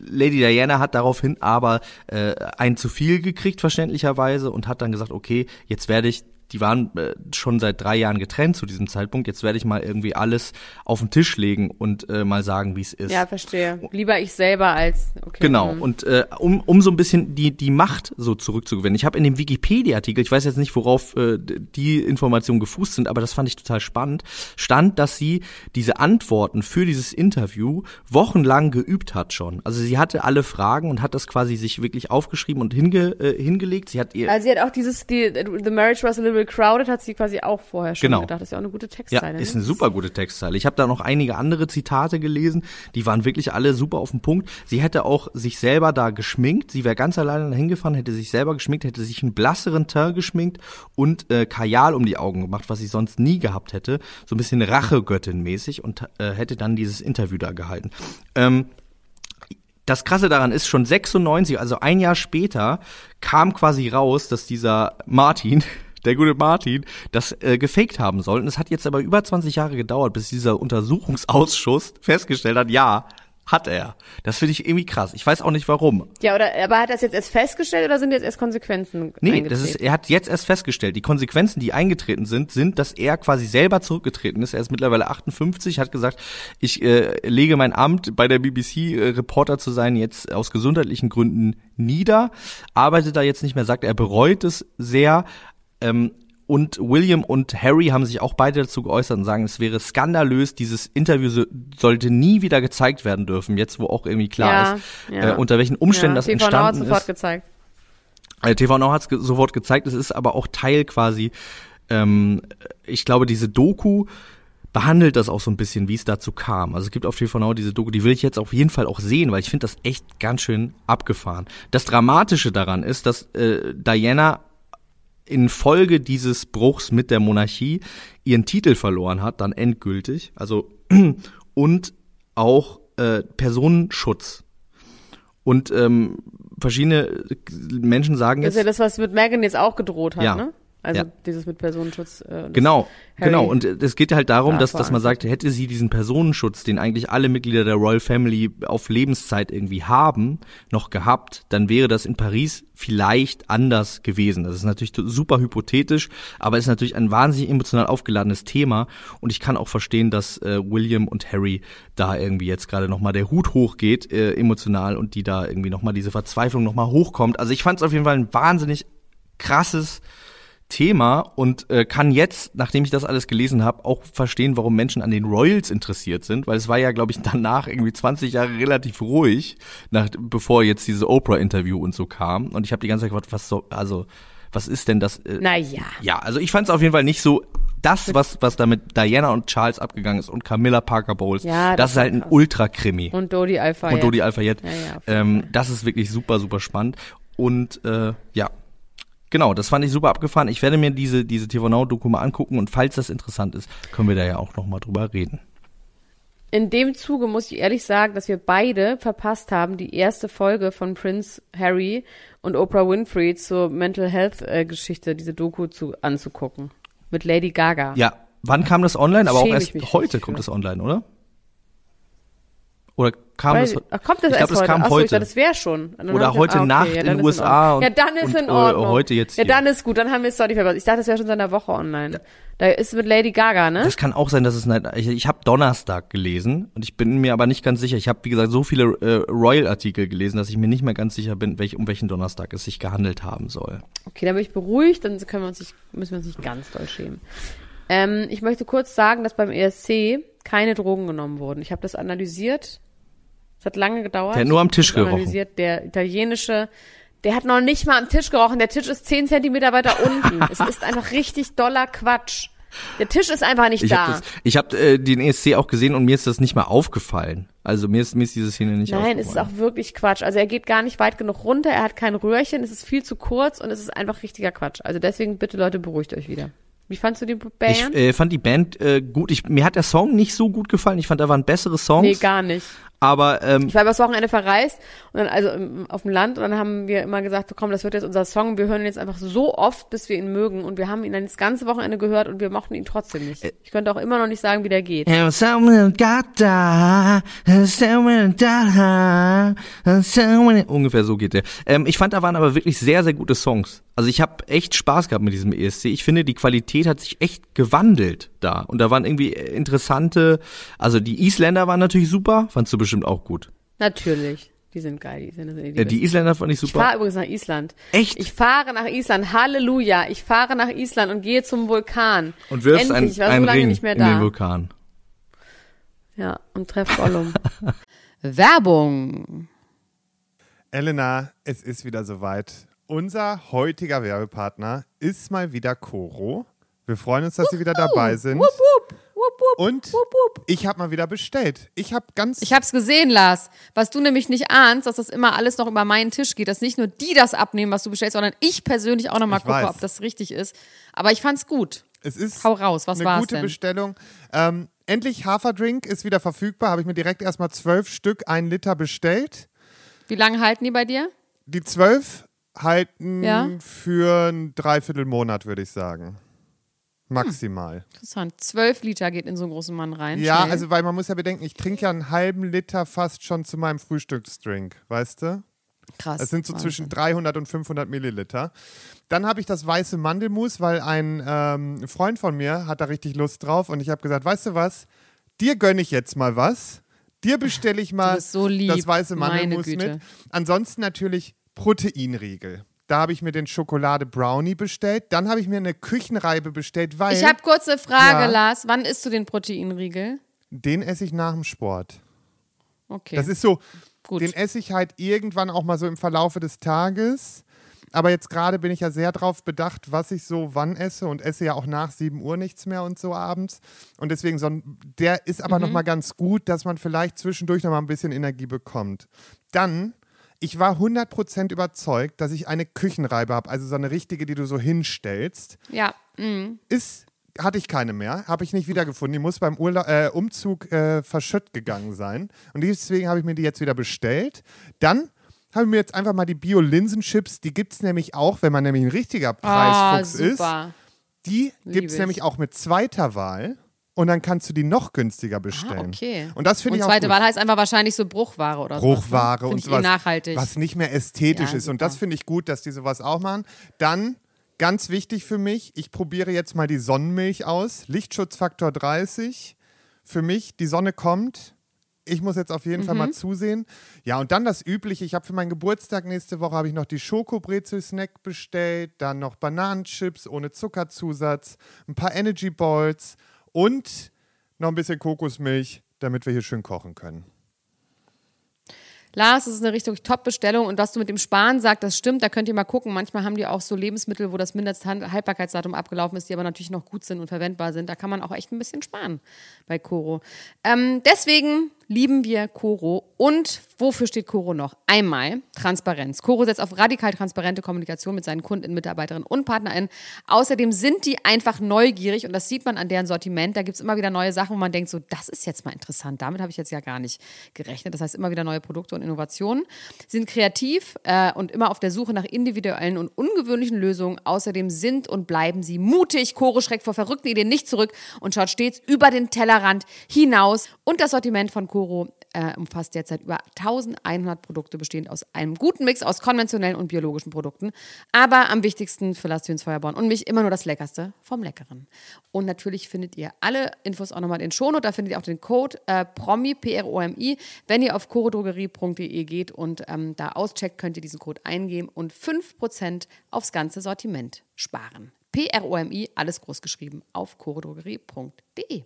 Lady Diana hat daraufhin aber äh, ein zu viel gekriegt, verständlicherweise, und hat dann gesagt, okay, jetzt werde ich die waren äh, schon seit drei Jahren getrennt zu diesem Zeitpunkt. Jetzt werde ich mal irgendwie alles auf den Tisch legen und äh, mal sagen, wie es ist. Ja, verstehe. Lieber ich selber als okay. Genau. Mhm. Und äh, um, um so ein bisschen die die Macht so zurückzugewinnen. Ich habe in dem Wikipedia-Artikel, ich weiß jetzt nicht, worauf äh, die Informationen gefußt sind, aber das fand ich total spannend, stand, dass sie diese Antworten für dieses Interview wochenlang geübt hat schon. Also sie hatte alle Fragen und hat das quasi sich wirklich aufgeschrieben und hinge, äh, hingelegt. Sie hat ihr also sie hat auch dieses die, The Marriage was a little Little Crowded hat sie quasi auch vorher schon genau. gedacht. Das ist ja auch eine gute Textzeile. Ja, ist eine ne? super gute Textzeile. Ich habe da noch einige andere Zitate gelesen, die waren wirklich alle super auf den Punkt. Sie hätte auch sich selber da geschminkt. Sie wäre ganz alleine dahin gefahren, hätte sich selber geschminkt, hätte sich einen blasseren Teint geschminkt und äh, Kajal um die Augen gemacht, was sie sonst nie gehabt hätte. So ein bisschen Rachegöttin-mäßig und äh, hätte dann dieses Interview da gehalten. Ähm, das Krasse daran ist, schon 96, also ein Jahr später, kam quasi raus, dass dieser Martin, der gute Martin, das äh, gefaked haben soll. Und es hat jetzt aber über 20 Jahre gedauert, bis dieser Untersuchungsausschuss festgestellt hat, ja, hat er. Das finde ich irgendwie krass. Ich weiß auch nicht warum. Ja, oder aber hat er das jetzt erst festgestellt oder sind jetzt erst Konsequenzen? Nee, das ist, er hat jetzt erst festgestellt. Die Konsequenzen, die eingetreten sind, sind, dass er quasi selber zurückgetreten ist. Er ist mittlerweile 58, hat gesagt, ich äh, lege mein Amt bei der BBC äh, Reporter zu sein jetzt aus gesundheitlichen Gründen nieder, arbeitet da jetzt nicht mehr, sagt, er bereut es sehr, ähm, und William und Harry haben sich auch beide dazu geäußert und sagen, es wäre skandalös, dieses Interview so, sollte nie wieder gezeigt werden dürfen, jetzt wo auch irgendwie klar ja, ist, ja. Äh, unter welchen Umständen ja, das TV entstanden ist. TV sofort gezeigt. Äh, TV Now hat es ge sofort gezeigt, es ist aber auch Teil quasi, ähm, ich glaube, diese Doku behandelt das auch so ein bisschen, wie es dazu kam. Also es gibt auf TV Now diese Doku, die will ich jetzt auf jeden Fall auch sehen, weil ich finde das echt ganz schön abgefahren. Das Dramatische daran ist, dass äh, Diana infolge dieses Bruchs mit der Monarchie ihren Titel verloren hat, dann endgültig. Also und auch äh, Personenschutz. Und ähm, verschiedene Menschen sagen jetzt. Das ist ja das, was mit Megan jetzt auch gedroht hat, ja. ne? Also ja. dieses mit Personenschutz. Äh, genau, Harry genau. Und es geht halt darum, dass, dass man sagt, hätte sie diesen Personenschutz, den eigentlich alle Mitglieder der Royal Family auf Lebenszeit irgendwie haben, noch gehabt, dann wäre das in Paris vielleicht anders gewesen. Das ist natürlich super hypothetisch, aber ist natürlich ein wahnsinnig emotional aufgeladenes Thema. Und ich kann auch verstehen, dass äh, William und Harry da irgendwie jetzt gerade nochmal der Hut hochgeht, äh, emotional, und die da irgendwie nochmal diese Verzweiflung nochmal hochkommt. Also ich fand es auf jeden Fall ein wahnsinnig krasses Thema und äh, kann jetzt, nachdem ich das alles gelesen habe, auch verstehen, warum Menschen an den Royals interessiert sind, weil es war ja, glaube ich, danach irgendwie 20 Jahre relativ ruhig, nach, bevor jetzt dieses Oprah-Interview und so kam. Und ich habe die ganze Zeit gefragt, was so, also was ist denn das? Äh, naja. Ja, also ich fand es auf jeden Fall nicht so das, was, was da mit Diana und Charles abgegangen ist und Camilla Parker Bowles, ja, das, das ist halt ein Ultra-Krimi. Und Dodi Alpha. Und Dodi Alpha Jet. Ja, ja, ähm, das ist wirklich super, super spannend. Und äh, ja, Genau, das fand ich super abgefahren. Ich werde mir diese, diese TV Now Doku mal angucken und falls das interessant ist, können wir da ja auch nochmal drüber reden. In dem Zuge muss ich ehrlich sagen, dass wir beide verpasst haben, die erste Folge von Prince Harry und Oprah Winfrey zur Mental Health äh, Geschichte, diese Doku zu, anzugucken. Mit Lady Gaga. Ja, wann kam das online? Aber auch erst heute kommt es online, oder? Oder kam Weil, das? Ach, kommt das ich erst glaub, heute? kam Achso, heute. ich dachte, das wäre schon. Oder heute ah, okay, Nacht ja, in den USA. ja, dann ist und, in Ordnung. Uh, heute jetzt hier. Ja, dann ist gut. Dann haben wir es nicht verpasst. Ich dachte, das wäre schon seit einer Woche online. Da ist mit Lady Gaga, ne? Das kann auch sein, dass es eine, ich, ich habe Donnerstag gelesen und ich bin mir aber nicht ganz sicher. Ich habe wie gesagt so viele äh, Royal-Artikel gelesen, dass ich mir nicht mehr ganz sicher bin, welch, um welchen Donnerstag es sich gehandelt haben soll. Okay, dann bin ich beruhigt. Dann können wir uns nicht, müssen wir uns nicht ganz doll schämen. Ähm, ich möchte kurz sagen, dass beim ESC keine Drogen genommen wurden. Ich habe das analysiert es hat lange gedauert. Der hat nur am Tisch gerochen. Der italienische, der hat noch nicht mal am Tisch gerochen. Der Tisch ist zehn Zentimeter weiter unten. es ist einfach richtig doller Quatsch. Der Tisch ist einfach nicht ich da. Hab das, ich habe äh, den ESC auch gesehen und mir ist das nicht mal aufgefallen. Also mir ist, mir ist diese Szene nicht Nein, aufgefallen. Nein, es ist auch wirklich Quatsch. Also er geht gar nicht weit genug runter, er hat kein Röhrchen, es ist viel zu kurz und es ist einfach richtiger Quatsch. Also deswegen bitte Leute, beruhigt euch wieder. Wie fandst du die Band? Ich äh, fand die Band äh, gut. Ich, mir hat der Song nicht so gut gefallen. Ich fand, da waren bessere Songs. Nee, gar nicht. Aber ähm, Ich war übers Wochenende verreist und dann also im, auf dem Land und dann haben wir immer gesagt, komm, das wird jetzt unser Song. Wir hören ihn jetzt einfach so oft, bis wir ihn mögen und wir haben ihn dann das ganze Wochenende gehört und wir mochten ihn trotzdem nicht. Ich könnte auch immer noch nicht sagen, wie der geht. Ungefähr so geht der. Ähm, ich fand, da waren aber wirklich sehr, sehr gute Songs. Also ich habe echt Spaß gehabt mit diesem ESC. Ich finde, die Qualität hat sich echt gewandelt da. Und da waren irgendwie interessante, also die Isländer waren natürlich super, fandst du bestimmt auch gut. Natürlich. Die sind geil, die sind die, Äh, die. Isländer fand ich Ich super. fahre übrigens nach Island. Echt? Ich fahre nach Island. Halleluja. Ich fahre nach Island und gehe zum Vulkan. Und wirfst Endlich. einen, ich war so Ring nicht mehr in den da. Vulkan. Ja, und treff Gollum. Werbung. Elena, es ist wieder soweit. Unser heutiger Werbepartner ist mal wieder Coro. Wir freuen uns, dass Sie wieder dabei sind. Wupp, wupp, wupp, wupp, Und wupp, wupp. ich habe mal wieder bestellt. Ich habe ganz Ich hab's gesehen, Lars. Was du nämlich nicht ahnst, dass das immer alles noch über meinen Tisch geht, dass nicht nur die das abnehmen, was du bestellst, sondern ich persönlich auch noch mal Ich gucke, weiß. ob das richtig ist. Aber ich fand's gut. es ist Hau raus, was eine gute denn? Bestellung. Ähm, endlich Haferdrink ist wieder verfügbar. Habe ich mir direkt erstmal zwölf Stück, ein Liter bestellt. Wie lange halten die bei dir? Die zwölf halten Ja. für ein Dreiviertelmonat, würde ich sagen. Maximal. Interessant. Zwölf Liter geht in so einen großen Mann rein. Ja, Schnell. also weil man muss ja bedenken, ich trinke ja einen halben Liter fast schon zu meinem Frühstücksdrink, weißt du? krass. Das sind so Wahnsinn. zwischen 300 und 500 Milliliter. Dann habe ich das weiße Mandelmus, weil ein ähm, Freund von mir hat da richtig Lust drauf und ich habe gesagt, weißt du was, dir gönne ich jetzt mal was. Dir bestelle ich mal so lieb. das weiße Mandelmus mit. Ansonsten natürlich Proteinriegel. Da habe ich mir den Schokolade Brownie bestellt. Dann habe ich mir eine Küchenreibe bestellt, weil Ich habe kurze Frage, Ja. Lars. Wann isst du den Proteinriegel? den esse ich nach dem Sport. Okay. Das ist so, Gut. den esse ich halt irgendwann auch mal so im Verlaufe des Tages. Aber jetzt gerade bin ich ja sehr drauf bedacht, was ich so wann esse und esse ja auch nach 7 Uhr nichts mehr und so abends. Und deswegen, so ein, der ist aber noch mal ganz gut, dass man vielleicht zwischendurch noch mal ein bisschen Energie bekommt. Dann, ich war 100% überzeugt, dass ich eine Küchenreibe habe, also so eine richtige, die du so hinstellst ja. Mm. ist, hatte ich keine mehr, habe ich nicht wiedergefunden. Die muss beim Urla äh, Umzug äh, verschütt gegangen sein. Und deswegen habe ich mir die jetzt wieder bestellt. Dann habe ich mir jetzt einfach mal die Bio-Linsenchips, die gibt es nämlich auch, wenn man nämlich ein richtiger Ah, Preisfuchs ist. super. Die gibt es ich. nämlich auch mit zweiter Wahl. Und dann kannst du die noch günstiger bestellen. Ah, okay. Und das finde ich auch zweite gut. Wahl heißt einfach wahrscheinlich so Bruchware oder so. Bruchware Find und eh sowas, nachhaltig. was nicht mehr ästhetisch Ja, ist. Und das finde ich gut, dass die sowas auch machen. Dann, ganz wichtig für mich, ich probiere jetzt mal die Sonnenmilch aus. Lichtschutzfaktor 30. Für mich, die Sonne kommt. Ich muss jetzt auf jeden Fall Mhm. mal zusehen. Ja, und dann das Übliche. Ich habe für meinen Geburtstag nächste Woche habe ich noch die Schokobrezel-Snack bestellt, dann noch Bananenchips ohne Zuckerzusatz, ein paar Energy Balls und noch ein bisschen Kokosmilch, damit wir hier schön kochen können. Lars, das ist eine richtig Top-Bestellung und was du mit dem Sparen sagst, das stimmt, da könnt ihr mal gucken. Manchmal haben die auch so Lebensmittel, wo das Mindesthaltbarkeitsdatum abgelaufen ist, die aber natürlich noch gut sind und verwendbar sind. Da kann man auch echt ein bisschen sparen bei Coro. Ähm, deswegen lieben wir Coro. Und wofür steht Coro noch? Einmal Transparenz. Coro setzt auf radikal transparente Kommunikation mit seinen Kunden, Mitarbeiterinnen und PartnerInnen. Außerdem sind die einfach neugierig und das sieht man an deren Sortiment. Da gibt es immer wieder neue Sachen, wo man denkt, so, das ist jetzt mal interessant. Damit habe ich jetzt ja gar nicht gerechnet. Das heißt, immer wieder neue Produkte und Innovationen. Sie sind kreativ äh, und immer auf der Suche nach individuellen und ungewöhnlichen Lösungen. Außerdem sind und bleiben sie mutig. Coro schreckt vor verrückten Ideen nicht zurück und schaut stets über den Tellerrand hinaus. Und das Sortiment von Coro äh, umfasst derzeit über 1100 Produkte, bestehend aus einem guten Mix aus konventionellen und biologischen Produkten. Aber am wichtigsten für Lars Jöns Feuerborn und mich immer nur das Leckerste vom Leckeren. Und natürlich findet ihr alle Infos auch nochmal in Shownote. Da findet ihr auch den Code äh, PROMI, P-R-O-M-I. Wenn ihr auf chorodrogerie.de geht und ähm, da auscheckt, könnt ihr diesen Code eingeben und 5% aufs ganze Sortiment sparen. P-R-O-M-I, alles groß geschrieben, auf chorodrogerie.de.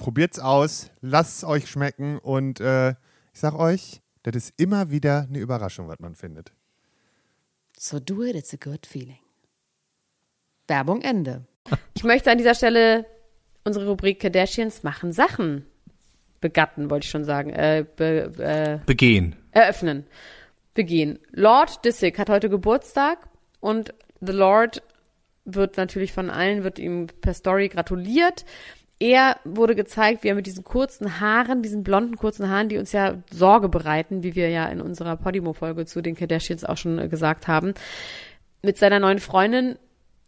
Probiert's aus, lasst es euch schmecken und äh, ich sag euch, das ist immer wieder eine Überraschung, was man findet. So do it, it's a good feeling. Werbung Ende. Ich möchte an dieser Stelle unsere Rubrik Kardashians machen Sachen begatten, wollte ich schon sagen. Äh, be, äh, Begehen. eröffnen. Begehen. Lord Disick hat heute Geburtstag und The Lord wird natürlich von allen, wird ihm per Story gratuliert. Er wurde gezeigt, wie er mit diesen kurzen Haaren, diesen blonden kurzen Haaren, die uns ja Sorge bereiten, wie wir ja in unserer Podimo-Folge zu den Kardashians auch schon äh, gesagt haben, mit seiner neuen Freundin,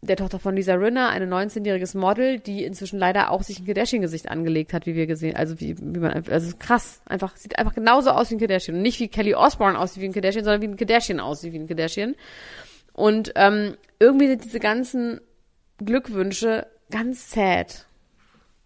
der Tochter von Lisa Rinna, eine 19-jähriges Model, die inzwischen leider auch sich ein Kardashian-Gesicht angelegt hat, wie wir gesehen, also wie, wie man, also krass, einfach, sieht einfach genauso aus wie ein Kardashian. Und nicht wie Kelly Osbourne aussieht wie ein Kardashian, sondern wie ein Kardashian aussieht wie ein Kardashian. Und ähm, irgendwie sind diese ganzen Glückwünsche ganz sad.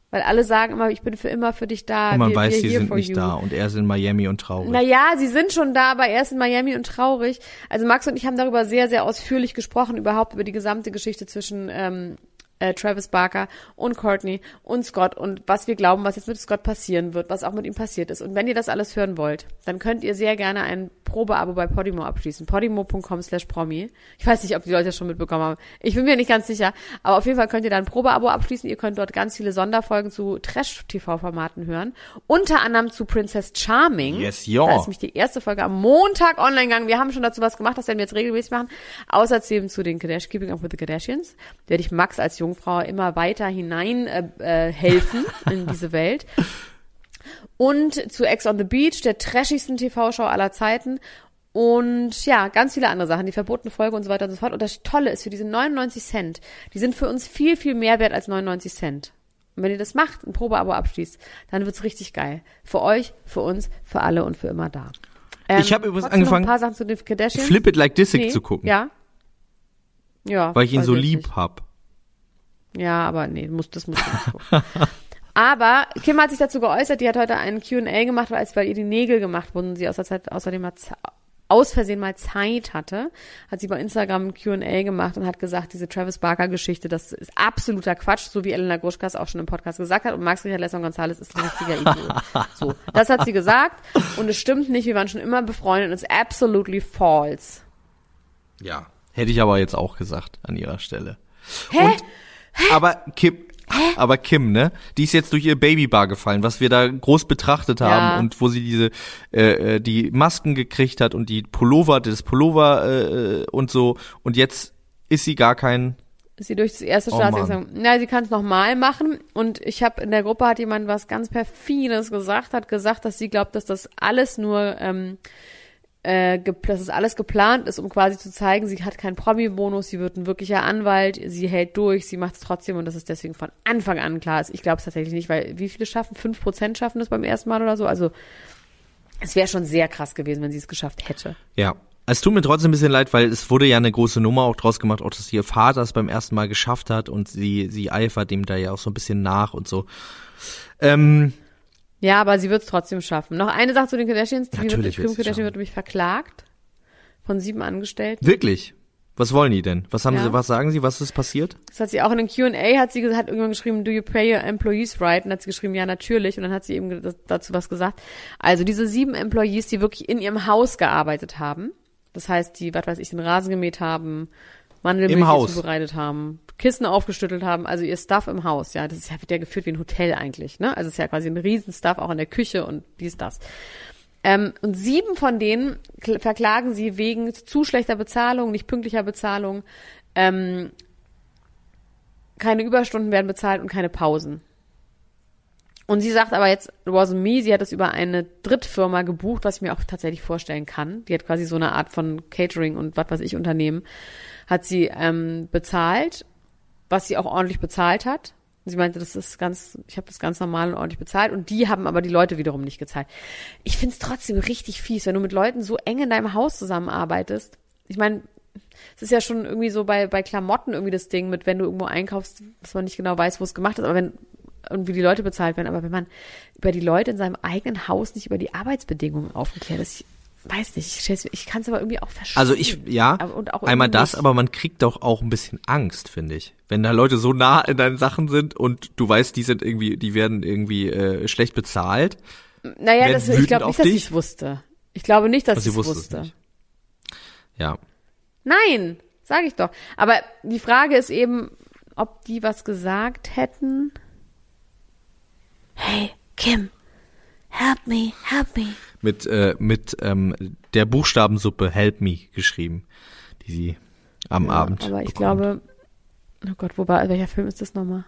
Weil alle sagen immer, ich bin für immer für dich da. Und man wir, weiß, wir sie sind nicht you. da und er ist in Miami und traurig. Naja, sie sind schon da, aber er ist in Miami und traurig. Also Max und ich haben darüber sehr, sehr ausführlich gesprochen, überhaupt über die gesamte Geschichte zwischen ähm, äh, Travis Barker und Courtney und Scott und was wir glauben, was jetzt mit Scott passieren wird, was auch mit ihm passiert ist. Und wenn ihr das alles hören wollt, dann könnt ihr sehr gerne ein Probeabo bei Podimo abschließen. Podimo.com slash promi. Ich weiß nicht, ob die Leute das schon mitbekommen haben. Ich bin mir nicht ganz sicher. Aber auf jeden Fall könnt ihr da ein Probeabo abschließen. Ihr könnt dort ganz viele Sonderfolgen zu Trash-TV-Formaten hören. Unter anderem zu Princess Charming. Yes, ja. Da ist nämlich die erste Folge am Montag online gegangen. Wir haben schon dazu was gemacht, das werden wir jetzt regelmäßig machen. Außerdem zu den Kardashians, Keeping Up with the Kardashians. Werde ich Max als Jungfrau immer weiter hinein äh, äh, helfen in diese Welt. Und zu Ex on the Beach, der trashigsten TV-Show aller Zeiten. Und ja, ganz viele andere Sachen, die verbotene Folge und so weiter und so fort. Und das Tolle ist, für diese 99 Cent, die sind für uns viel, viel mehr wert als 99 Cent. Und wenn ihr das macht, ein Probeabo abschließt, dann wird's richtig geil. Für euch, für uns, für alle und für immer da. Ähm, Ich hab übrigens angefangen, ein paar Sachen zu den Kardashians. Flip It Like Disick Nee, zu gucken, Ja. Ja. weil ich ihn so lieb nicht. hab. Ja, aber nee, muss, das muss ich nicht gucken. Aber Kim hat sich dazu geäußert, die hat heute einen Q&A gemacht, weil, weil ihr die Nägel gemacht wurden und sie außer Zeit, außerdem mal Ze- aus Versehen mal Zeit hatte, hat sie bei Instagram ein Q&A gemacht und hat gesagt, diese Travis Barker Geschichte, das ist absoluter Quatsch, so wie Elena Gruschkas auch schon im Podcast gesagt hat und Max Richard Lesson Gonzalez ist ein richtiger Idiot. So, das hat sie gesagt und es stimmt nicht, wir waren schon immer befreundet und es ist absolutely false. Ja. Hätte ich aber jetzt auch gesagt an ihrer Stelle. Hä? Und, aber Kim, aber Kim, ne? Die ist jetzt durch ihr Babybar gefallen, was wir da groß betrachtet haben Ja. und wo sie diese äh, äh, die Masken gekriegt hat und die Pullover, das Pullover äh, und so und jetzt ist sie gar kein ist sie durch das erste Oh, Staatsexamen. Na, sie kann es nochmal machen. Und ich habe in der Gruppe hat jemand was ganz perfides gesagt, hat gesagt, dass sie glaubt, dass das alles nur, ähm, äh, dass es alles geplant ist, um quasi zu zeigen, sie hat keinen Promi-Bonus, sie wird ein wirklicher Anwalt, sie hält durch, sie macht es trotzdem und das ist deswegen von Anfang an klar ist. Ich glaube es tatsächlich nicht, weil wie viele schaffen? Fünf Prozent schaffen das beim ersten Mal oder so? Also es wäre schon sehr krass gewesen, wenn sie es geschafft hätte. Ja. Es tut mir trotzdem ein bisschen leid, weil es wurde ja eine große Nummer auch draus gemacht, auch dass ihr Vater es beim ersten Mal geschafft hat und sie, sie eifert dem da ja auch so ein bisschen nach und so. Ähm, Ja, aber sie wird es trotzdem schaffen. Noch eine Sache zu den Kardashians. Die Natürlich wird, Kim Kardashian wird nämlich verklagt von sieben Angestellten. wirklich? Was wollen die denn? Was haben Ja. sie, was sagen sie, was ist passiert? Das hat sie auch in einem Q&A hat sie hat irgendwann geschrieben, do you pay your employees right? Und hat sie geschrieben, ja, natürlich. Und dann hat sie eben dazu was gesagt. Also diese sieben Employees, die wirklich in ihrem Haus gearbeitet haben. Das heißt, die, was weiß ich, den Rasen gemäht haben, Mandelmilch Im Haus. zubereitet haben, Kissen aufgestüttelt haben, also ihr Stuff im Haus, ja. Das ist ja, wird ja geführt wie ein Hotel eigentlich, ne? Also es ist ja quasi ein Riesenstuff auch in der Küche und dies, das. Ähm, und sieben von denen kl- verklagen sie wegen zu schlechter Bezahlung, nicht pünktlicher Bezahlung, ähm, keine Überstunden werden bezahlt und keine Pausen. Und sie sagt aber jetzt, it wasn't me, sie hat es über eine Drittfirma gebucht, was ich mir auch tatsächlich vorstellen kann. Die hat quasi so eine Art von Catering und was weiß ich Unternehmen, hat sie ähm, bezahlt, was sie auch ordentlich bezahlt hat. Sie meinte, das ist ganz, ich habe das ganz normal und ordentlich bezahlt und die haben aber die Leute wiederum nicht gezahlt. Ich finde es trotzdem richtig fies, wenn du mit Leuten so eng in deinem Haus zusammenarbeitest. Ich meine, es ist ja schon irgendwie so bei, bei Klamotten irgendwie das Ding mit, wenn du irgendwo einkaufst, dass man nicht genau weiß, wo es gemacht ist, aber wenn irgendwie die Leute bezahlt werden, aber wenn man über die Leute in seinem eigenen Haus nicht über die Arbeitsbedingungen aufgeklärt ist, ich weiß nicht, ich, ich kann es aber irgendwie auch verstehen. Also ich, ja, und auch einmal das, aber man kriegt doch auch ein bisschen Angst, finde ich. Wenn da Leute so nah in deinen Sachen sind und du weißt, die sind irgendwie, die werden irgendwie äh, schlecht bezahlt. Naja, das, ich glaube nicht, dass es wusste. Ich glaube nicht, dass Also es wusste es. Ja. Nein, sage ich doch. Aber die Frage ist eben, ob die was gesagt hätten. Hey, Kim, help me, help me. Mit, äh, mit ähm, der Buchstabensuppe Help Me geschrieben, die sie am Ja, Abend. Aber ich bekommt. glaube, oh Gott, wo war, welcher Film ist das nochmal?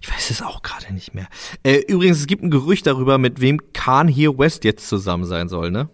Ich weiß es auch gerade nicht mehr. Äh, übrigens, es gibt ein Gerücht darüber, mit wem Khan hier West jetzt zusammen sein soll, ne?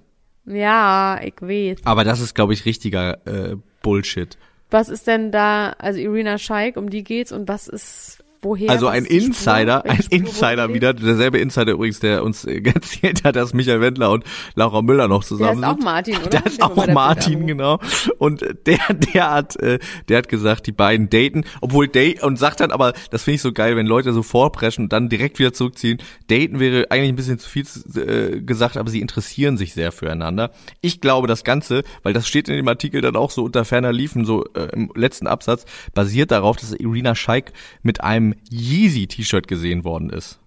Ja, ich weiß. Aber das ist, glaube ich, richtiger äh, Bullshit. Was ist denn da, also Irina Scheik, um die geht's und was ist, woher? Also ein? Insider, ein Insider wieder, derselbe Insider übrigens, der uns äh, erzählt hat, dass Michael Wendler und Laura Müller noch Der zusammen ist auch sind. Martin, oder? Der ist auch Martin, genau. Und äh, der, der hat, äh, der hat gesagt, die beiden daten, obwohl date und sagt dann aber, das finde ich so geil, wenn Leute so vorpreschen und dann direkt wieder zurückziehen. Daten wäre eigentlich ein bisschen zu viel äh, gesagt, aber sie interessieren sich sehr füreinander. Ich glaube, das Ganze, weil das steht in dem Artikel dann auch so unter ferner Liefen, so äh, im letzten Absatz, basiert darauf, dass Irina Scheik mit einem Yeezy-T-Shirt gesehen worden ist.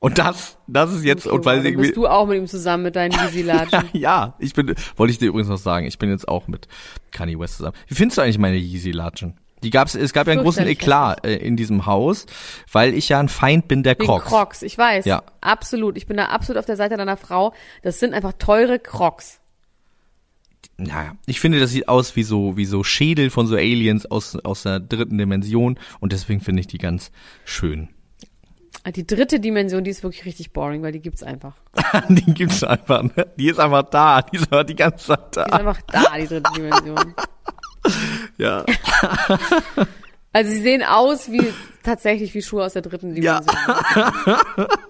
Und das, das ist jetzt, Okay, und weil sie bist du auch mit ihm zusammen mit deinen Easy Latschen. ja, ich bin, wollte ich dir übrigens noch sagen, ich bin jetzt auch mit Kanye West zusammen. Wie findest du eigentlich meine Yeezy-Latschen? Die gab's, es gab ja einen großen Eklat äh, in diesem Haus, weil ich ja ein Feind bin der Wegen Crocs. Crocs, ich weiß. Ja. Absolut. Ich bin da absolut auf der Seite deiner Frau. Das sind einfach teure Crocs. Naja, ich finde, das sieht aus wie so, wie so Schädel von so Aliens aus, aus der dritten Dimension und deswegen finde ich die ganz schön. Die dritte Dimension, die ist wirklich richtig boring, weil die gibt's einfach. die gibt's einfach, ne? Die ist einfach da, die ist einfach die ganze Zeit Die ist da. einfach da, die dritte Dimension. Ja. Also sie sehen aus wie tatsächlich wie Schuhe aus der dritten Ja.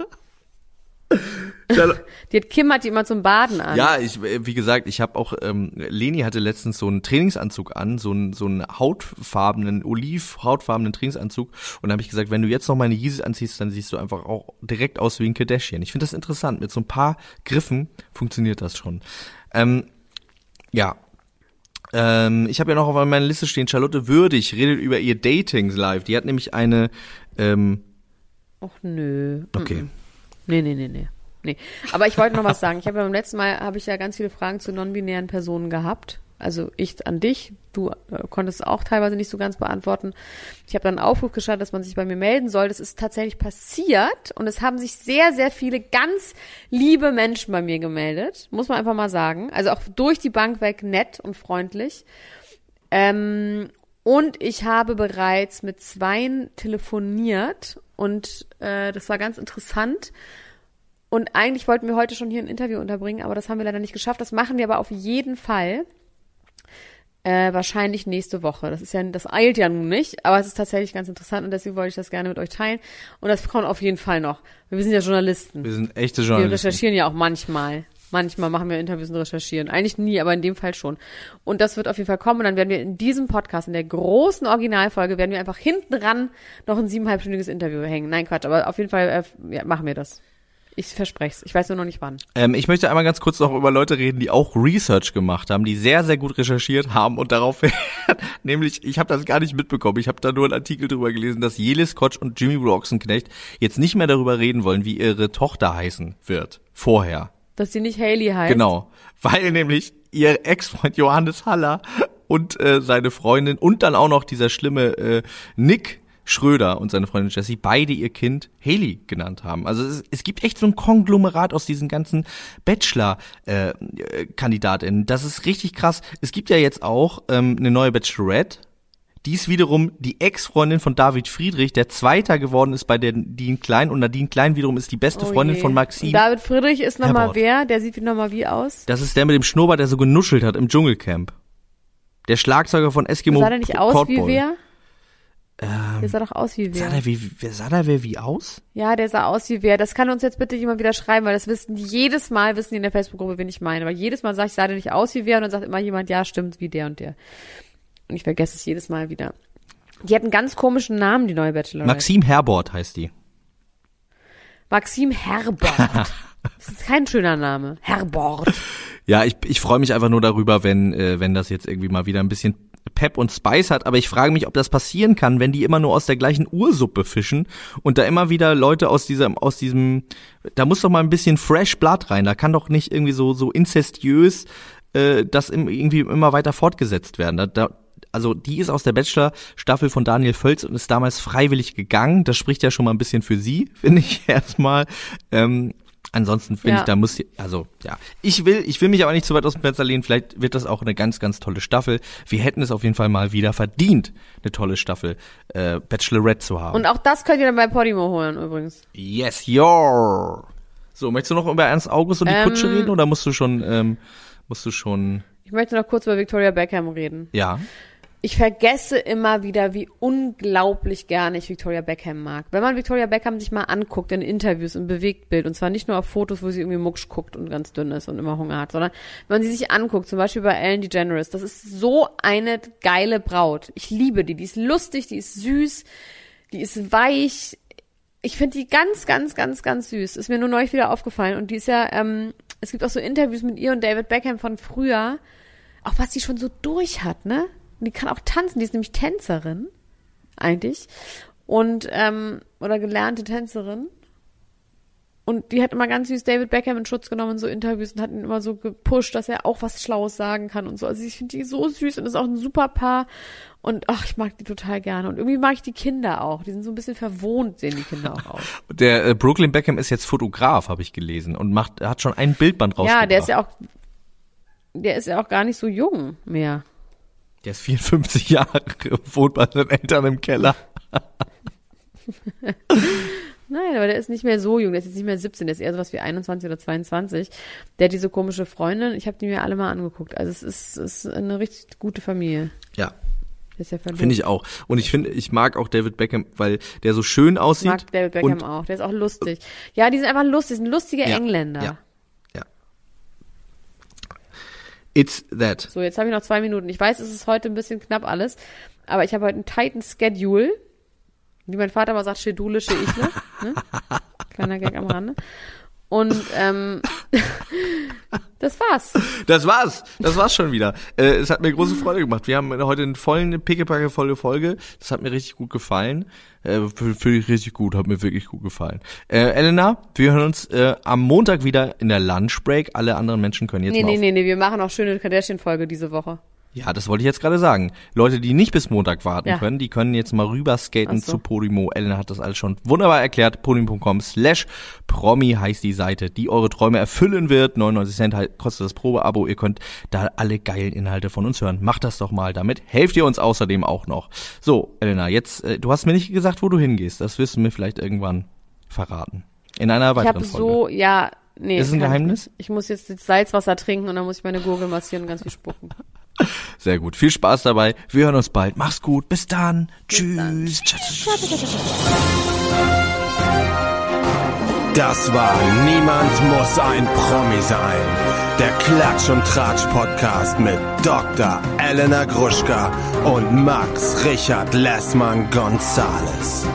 Die hat Kim hat die immer zum Baden an. Ja, ich, äh, wie gesagt, ich habe auch, ähm, Leni hatte letztens so einen Trainingsanzug an, so einen, so einen hautfarbenen, oliv hautfarbenen Trainingsanzug. Und da habe ich gesagt, wenn du jetzt noch meine Yeezys anziehst, dann siehst du einfach auch direkt aus wie ein Kardashian. Ich finde das interessant. Mit so ein paar Griffen funktioniert das schon. Ähm, ja. Ähm, ich habe ja noch auf meiner Liste stehen, Charlotte Würdig redet über ihr Datings live. Die hat nämlich eine, ähm, Och nö. okay. Nee, nee, nee, nee. Nee. Aber ich wollte noch was sagen. Ich habe beim letzten Mal habe ich ja ganz viele Fragen zu non-binären Personen gehabt. Also ich an dich, du äh, konntest auch teilweise nicht so ganz beantworten. Ich habe dann einen Aufruf gestartet, dass man sich bei mir melden soll. Das ist tatsächlich passiert und es haben sich sehr, sehr viele ganz liebe Menschen bei mir gemeldet, muss man einfach mal sagen. Also auch durch die Bank weg nett und freundlich. Ähm, und ich habe bereits mit zweien telefoniert und äh, das war ganz interessant. Und eigentlich wollten wir heute schon hier ein Interview unterbringen, aber das haben wir leider nicht geschafft. Das machen wir aber auf jeden Fall. Äh, wahrscheinlich nächste Woche. Das ist ja, das eilt ja nun nicht, aber es ist tatsächlich ganz interessant und deswegen wollte ich das gerne mit euch teilen. Und das kommt auf jeden Fall noch. Wir sind ja Journalisten. Wir sind echte Wir Journalisten. recherchieren ja auch manchmal. Manchmal machen wir Interviews und recherchieren. Eigentlich nie, aber in dem Fall schon. Und das wird auf jeden Fall kommen. Und dann werden wir in diesem Podcast, in der großen Originalfolge, werden wir einfach hinten ran noch ein siebeneinhalbstündiges Interview hängen. Nein, Quatsch, aber auf jeden Fall äh, ja, machen wir das. Ich verspreche es. Ich weiß nur noch nicht wann. Ähm, ich möchte einmal ganz kurz noch über Leute reden, die auch Research gemacht haben, die sehr, sehr gut recherchiert haben und darauf, nämlich, ich habe das gar nicht mitbekommen, ich habe da nur einen Artikel drüber gelesen, dass Jelis Kotsch und Jimmy Broxenknecht jetzt nicht mehr darüber reden wollen, wie ihre Tochter heißen wird. Vorher. Dass die nicht Haley heißt. Genau. Weil nämlich ihr Ex-Freund Johannes Haller und äh, seine Freundin und dann auch noch dieser schlimme äh, Nick Schröder und seine Freundin Jessie beide ihr Kind Haley genannt haben. Also es, es gibt echt so ein Konglomerat aus diesen ganzen Bachelor-Kandidatinnen. das ist richtig krass. Es gibt ja jetzt auch ähm, eine neue Bachelorette. Die ist wiederum die Ex-Freundin von David Friedrich, der Zweiter geworden ist bei der Nadine Klein. Und Nadine Klein wiederum ist die beste Oh Freundin je. von Maxim. Und David Friedrich ist nochmal wer? Der sieht nochmal wie aus? Das ist der mit dem Schnurrbart, der so genuschelt hat im Dschungelcamp. Der Schlagzeuger von Eskimo sah der nicht aus wie Cowboy. Wer? der sah doch aus wie Sah wer. der wie, wer sah der wer wie aus? Ja, der sah aus wie wer. Das kann uns jetzt bitte jemand wieder schreiben, weil das wissen jedes Mal, wissen die in der Facebook-Gruppe, wen ich meine. Weil jedes Mal sage ich, sah der nicht aus wie wer und dann sagt immer jemand, ja, stimmt, wie der und der. Und ich vergesse es jedes Mal wieder. Die hat einen ganz komischen Namen, die neue Bachelorette. Maxim Herbort heißt die. Maxim Herbert. das ist kein schöner Name. Herbert. Ja, ich, ich freue mich einfach nur darüber, wenn, äh, wenn das jetzt irgendwie mal wieder ein bisschen Pep und Spice hat, aber ich frage mich, ob das passieren kann, wenn die immer nur aus der gleichen Ursuppe fischen und da immer wieder Leute aus diesem, aus diesem, da muss doch mal ein bisschen Fresh Blood rein, da kann doch nicht irgendwie so, so inzestiös äh, das im, irgendwie immer weiter fortgesetzt werden. Da, da, also die ist aus der Bachelor-Staffel von Daniel Völz und ist damals freiwillig gegangen. Das spricht ja schon mal ein bisschen für sie, finde ich erstmal. Ähm, Ansonsten finde Ja. ich, da muss, also ja, ich will, ich will mich aber nicht zu weit aus dem Fenster lehnen. Vielleicht wird das auch eine ganz, ganz tolle Staffel. Wir hätten es auf jeden Fall mal wieder verdient, eine tolle Staffel äh, Bachelorette zu haben. Und auch das könnt ihr dann bei Podimo holen übrigens. yes, your. So, möchtest du noch über Ernst August und die Ähm, Kutsche reden oder musst du schon, ähm, musst du schon, Ich möchte noch kurz über Victoria Beckham reden. ja? Ich vergesse immer wieder, wie unglaublich gerne ich Victoria Beckham mag. Wenn man Victoria Beckham sich mal anguckt in Interviews im Bewegtbild, und zwar nicht nur auf Fotos, wo sie irgendwie mucksch guckt und ganz dünn ist und immer Hunger hat, sondern wenn man sie sich anguckt, zum Beispiel bei Ellen DeGeneres, das ist so eine geile Braut. Ich liebe die. Die ist lustig, die ist süß, die ist weich. Ich finde die ganz, ganz, ganz, ganz süß. Ist mir nur neulich wieder aufgefallen. Und die ist ja, ähm, es gibt auch so Interviews mit ihr und David Beckham von früher. Auch was die schon so durch hat, ne? Und die kann auch tanzen. Die ist nämlich Tänzerin, eigentlich. Und, ähm, oder gelernte Tänzerin. Und die hat immer ganz süß David Beckham in Schutz genommen in so Interviews und hat ihn immer so gepusht, dass er auch was Schlaues sagen kann und so. Also ich finde die so süß und ist auch ein super Paar. Und ach, ich mag die total gerne. Und irgendwie mag ich die Kinder auch. Die sind so ein bisschen verwohnt, sehen die Kinder auch aus. Der äh, Brooklyn Beckham ist jetzt Fotograf, habe ich gelesen, und macht, hat schon ein Bildband rausgebracht. ja, der ist ja auch, der ist ja auch gar nicht so jung mehr. Der ist 54 Jahre, wohnt bei seinen Eltern im Keller. Nein, aber der ist nicht mehr so jung, der ist jetzt nicht mehr 17, der ist eher sowas wie 21 oder 22. Der hat diese komische Freundin, ich habe die mir alle mal angeguckt. Also es ist, es ist eine richtig gute Familie. Ja, ist ja finde ich auch. Und ich finde, ich mag auch David Beckham, weil der so schön Ich aussieht. mag David Beckham auch, der ist auch lustig. Ja, die sind einfach lustig, sind lustige Ja, Engländer. Ja. It's that. So, jetzt habe ich noch zwei Minuten. Ich weiß, es ist heute ein bisschen knapp alles, aber ich habe heute einen tighten Schedule. Wie mein Vater mal sagt, Schedule, Schedule. Ne? Kleiner Gag am Rande. Und ähm, das war's. Das war's. Das war's schon wieder. Äh, es hat mir große Freude gemacht. Wir haben heute einen vollen, pickepacke volle Folge. Das hat mir richtig gut gefallen. Äh, Finde ich richtig gut. Hat mir wirklich gut gefallen. Äh, Elena, wir hören uns äh, am Montag wieder in der Lunchbreak. Alle anderen Menschen können jetzt Nee, mal nee, nee, nee, wir machen auch schöne Kardashian-Folge diese Woche. Ja, das wollte ich jetzt gerade sagen. Leute, die nicht bis Montag warten Ja. können, die können jetzt mal rüberskaten so. zu Podimo. Elena hat das alles schon wunderbar erklärt. Podimo.com slash Promi heißt die Seite, die eure Träume erfüllen wird. 99 Cent halt kostet das Probeabo. Ihr könnt da alle geilen Inhalte von uns hören. Macht das doch mal. Damit helft ihr uns außerdem auch noch. So, Elena, jetzt, äh, du hast mir nicht gesagt, wo du hingehst. Das wirst du mir vielleicht irgendwann verraten. In einer Ich weiteren habe Folge. so, ja, nee. Ist es ein ich Geheimnis? nicht. Ich muss jetzt Salzwasser trinken und dann muss ich meine Gurgel massieren und ganz viel spucken. Sehr gut. Viel Spaß dabei. Wir hören uns bald. Mach's gut. Bis dann. Tschüss. Das war Niemand muss ein Promi sein. Der Klatsch und Tratsch Podcast mit Dr. Elena Gruschka und Max Richard Lessmann Gonzales.